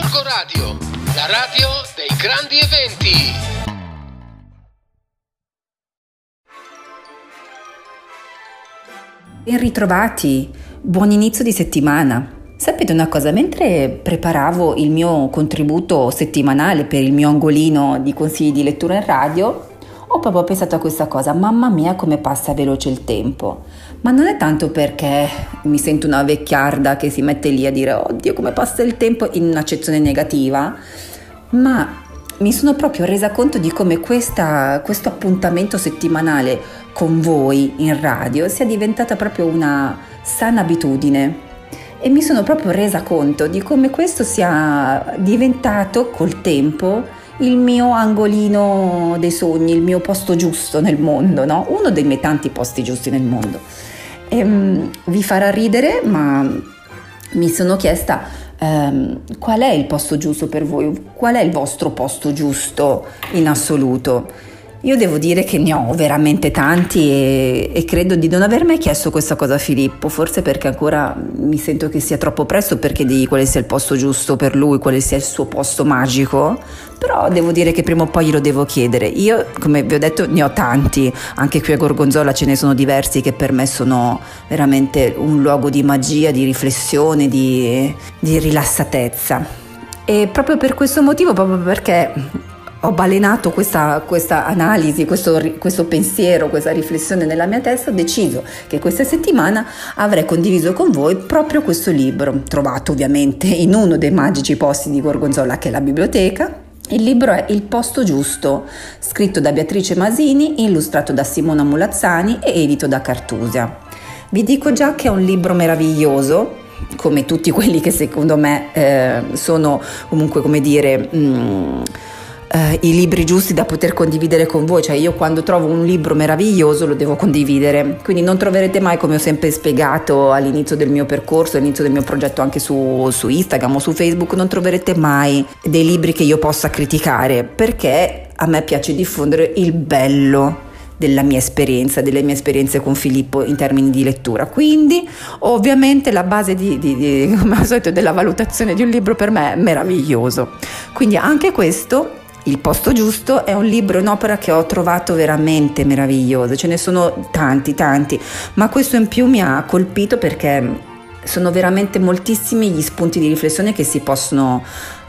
Gorgo Radio, la radio dei grandi eventi. Ben ritrovati, buon inizio di settimana. Sapete una cosa, mentre preparavo il mio contributo settimanale per il mio angolino di consigli di lettura in radio, ho proprio pensato a questa cosa, mamma mia come passa veloce il tempo. Ma non è tanto perché mi sento una vecchiarda che si mette lì a dire oddio come passa il tempo in un'accezione negativa, ma mi sono proprio resa conto di come questa, questo appuntamento settimanale con voi in radio sia diventata proprio una sana abitudine. E mi sono proprio resa conto di come questo sia diventato col tempo il mio angolino dei sogni, il mio posto giusto nel mondo, no? uno dei miei tanti posti giusti nel mondo. E, um, vi farà ridere, ma mi sono chiesta um, qual è il posto giusto per voi, qual è il vostro posto giusto in assoluto. Io devo dire che ne ho veramente tanti e, e, credo di non aver mai chiesto questa cosa a Filippo, forse perché ancora mi sento che sia troppo presto perché di quale sia il posto giusto per lui, quale sia il suo posto magico, però devo dire che prima o poi glielo devo chiedere. Io, come vi ho detto, ne ho tanti, anche qui a Gorgonzola ce ne sono diversi che per me sono veramente un luogo di magia, di riflessione, di, di rilassatezza. E proprio per questo motivo, proprio perché ho balenato questa, questa analisi, questo, questo, pensiero, questa riflessione nella mia testa, ho deciso che questa settimana avrei condiviso con voi proprio questo libro, trovato ovviamente in uno dei magici posti di Gorgonzola che è la biblioteca. Il libro è Il posto giusto, scritto da Beatrice Masini, illustrato da Simona Mulazzani e edito da Cartusia. Vi dico già che è un libro meraviglioso, come tutti quelli che secondo me eh, sono comunque come dire... Mh, mm, eh, i libri giusti da poter condividere con voi, cioè io quando trovo un libro meraviglioso lo devo condividere, quindi non troverete mai come ho sempre spiegato all'inizio del mio percorso, all'inizio del mio progetto anche su, su Instagram o su Facebook, non troverete mai dei libri che io possa criticare perché a me piace diffondere il bello della mia esperienza, delle mie esperienze con Filippo in termini di lettura. Quindi, ovviamente, la base di, di, di, come al solito della valutazione di un libro per me è meraviglioso. Quindi anche questo il posto giusto è un libro, un'opera che ho trovato veramente meravigliosa, ce ne sono tanti, tanti, ma questo in più mi ha colpito perché sono veramente moltissimi gli spunti di riflessione che si possono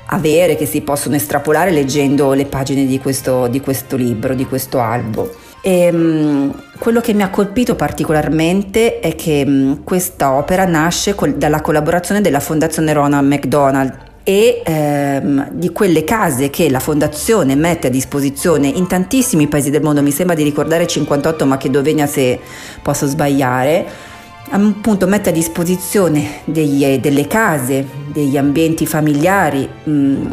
avere, che si possono estrapolare leggendo le pagine di questo, di questo libro, di questo albo. E, um, quello che mi ha colpito particolarmente è che questa opera nasce col, dalla collaborazione della Fondazione Ronald McDonald e ehm, di quelle case che la fondazione mette a disposizione in tantissimi paesi del mondo, mi sembra di ricordare 58 ma che dovegna se posso sbagliare, appunto mette a disposizione degli, delle case, degli ambienti familiari mh,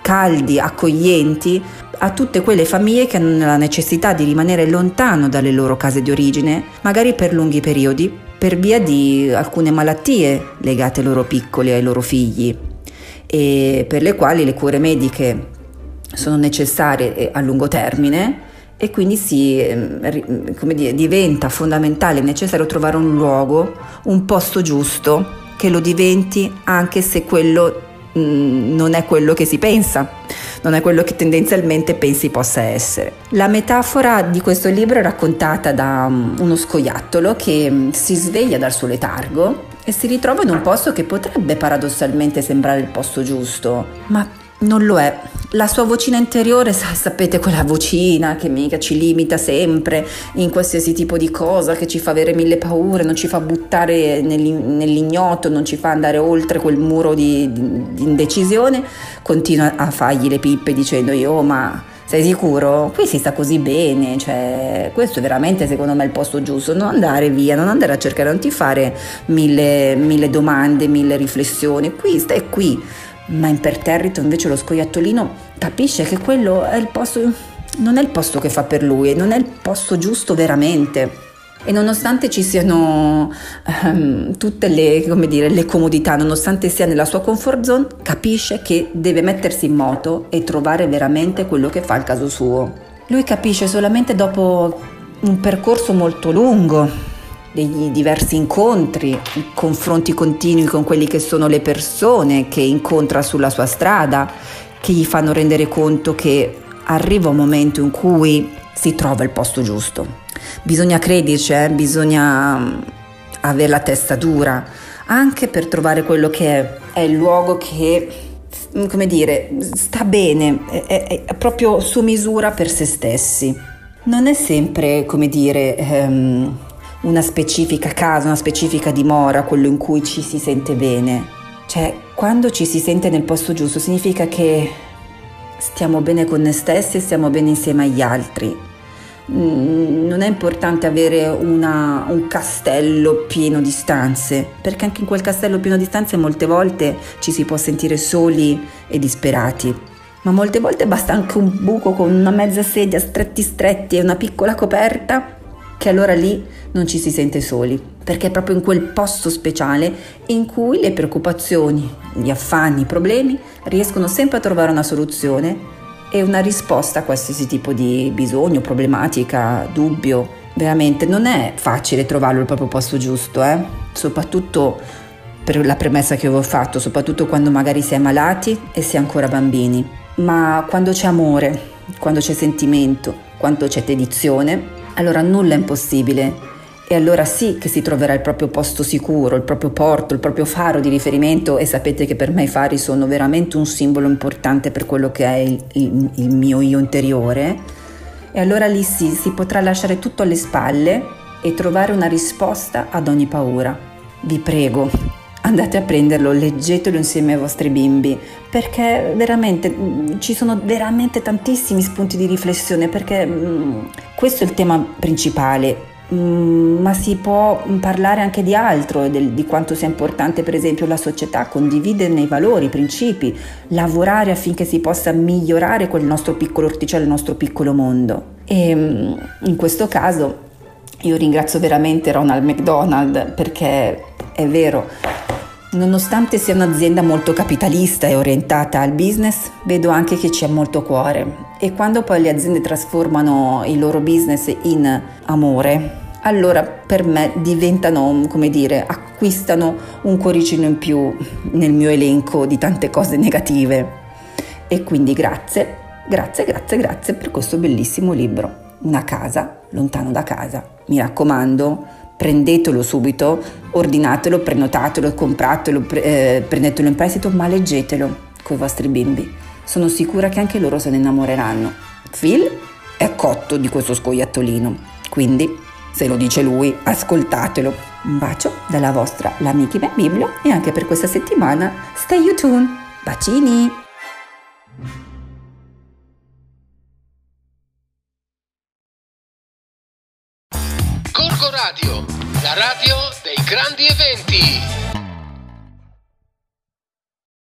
caldi, accoglienti a tutte quelle famiglie che hanno la necessità di rimanere lontano dalle loro case di origine, magari per lunghi periodi, per via di alcune malattie legate ai loro piccoli, ai loro figli e per le quali le cure mediche sono necessarie eh, a lungo termine e quindi si, ehm, dire, diventa fondamentale e necessario trovare un luogo, un posto giusto che lo diventi anche se quello mm, non è quello che si pensa, non è quello che tendenzialmente pensi possa essere. La metafora di questo libro è raccontata da mm, uno scoiattolo che mm, si sveglia dal suo letargo e si ritrova in un posto che potrebbe paradossalmente sembrare il posto giusto, ma non lo è. La sua vocina interiore, sapete quella vocina che mica ci limita sempre in qualsiasi tipo di cosa, che ci fa avere mille paure, non ci fa buttare nell'ignoto, non ci fa andare oltre quel muro di, di, indecisione, continua a fargli le pippe dicendo io ma sei sicuro? Qui si sta così bene, cioè questo è veramente secondo me il posto giusto, non andare via, non andare a cercare, non ti fare mille, mille domande, mille riflessioni, qui stai qui, ma imperterrito invece lo scoiattolino capisce che quello è posto, non è il posto che fa per lui, non è il posto giusto veramente. E nonostante ci siano um, tutte le, dire, le, comodità, nonostante sia nella sua comfort zone, capisce che deve mettersi in moto e trovare veramente quello che fa il caso suo. Lui capisce solamente dopo un percorso molto lungo degli diversi incontri, confronti continui con quelli che sono le persone che incontra sulla sua strada, che gli fanno rendere conto che arriva un momento in cui si trova il posto giusto. Bisogna crederci, eh? bisogna mm, avere la testa dura, anche per trovare quello che è, è il luogo che, mm, come dire, sta bene, è, è, proprio su misura per se stessi. Non è sempre, come dire, um, una specifica casa, una specifica dimora, quello in cui ci si sente bene. Cioè, quando ci si sente nel posto giusto significa che stiamo bene con noi stessi e stiamo bene insieme agli altri. Mm, non è importante avere una, un castello pieno di stanze, perché anche in quel castello pieno di stanze molte volte ci si può sentire soli e disperati. Ma molte volte basta anche un buco con una mezza sedia stretti stretti e una piccola coperta che allora lì non ci si sente soli, perché è proprio in quel posto speciale in cui le preoccupazioni, gli affanni, i problemi riescono sempre a trovare una soluzione e una risposta a qualsiasi tipo di bisogno, problematica, dubbio. Veramente non è facile trovarlo il proprio posto giusto, eh? soprattutto per la premessa che avevo fatto, soprattutto quando magari si è malati e si è ancora bambini. Ma quando c'è amore, quando c'è sentimento, quando c'è dedizione, allora nulla è impossibile. E allora sì che si troverà il proprio posto sicuro, il proprio porto, il proprio faro di riferimento e sapete che per me i fari sono veramente un simbolo importante per quello che è il, il, il mio io interiore. E allora lì sì, si potrà lasciare tutto alle spalle e trovare una risposta ad ogni paura. Vi prego, andate a prenderlo, leggetelo insieme ai vostri bimbi, perché veramente mm, ci sono veramente tantissimi spunti di riflessione, perché mh, mm, questo è il tema principale. Mm, ma si può parlare anche di altro, del, di quanto sia importante per esempio la società, condividerne i valori, i principi, lavorare affinché si possa migliorare quel nostro piccolo orticello, il nostro piccolo mondo. E in questo caso io ringrazio veramente Ronald McDonald perché è vero, Nonostante sia un'azienda molto capitalista e orientata al business, vedo anche che c'è molto cuore e quando poi le aziende trasformano il loro business in amore, allora per me diventano, come dire, acquistano un cuoricino in più nel mio elenco di tante cose negative. E quindi grazie, grazie, grazie, grazie per questo bellissimo libro. Una casa lontano da casa. Mi raccomando, prendetelo subito, ordinatelo, prenotatelo, compratelo, pre- eh, prendetelo in prestito, ma leggetelo con i vostri bimbi. Sono sicura che anche loro se ne innamoreranno. Phil è cotto di questo scoiattolino, quindi se lo dice lui, ascoltatelo. Un bacio dalla vostra l'amica Biblio e anche per questa settimana stay tuned. Bacini! Radio, la radio dei grandi eventi.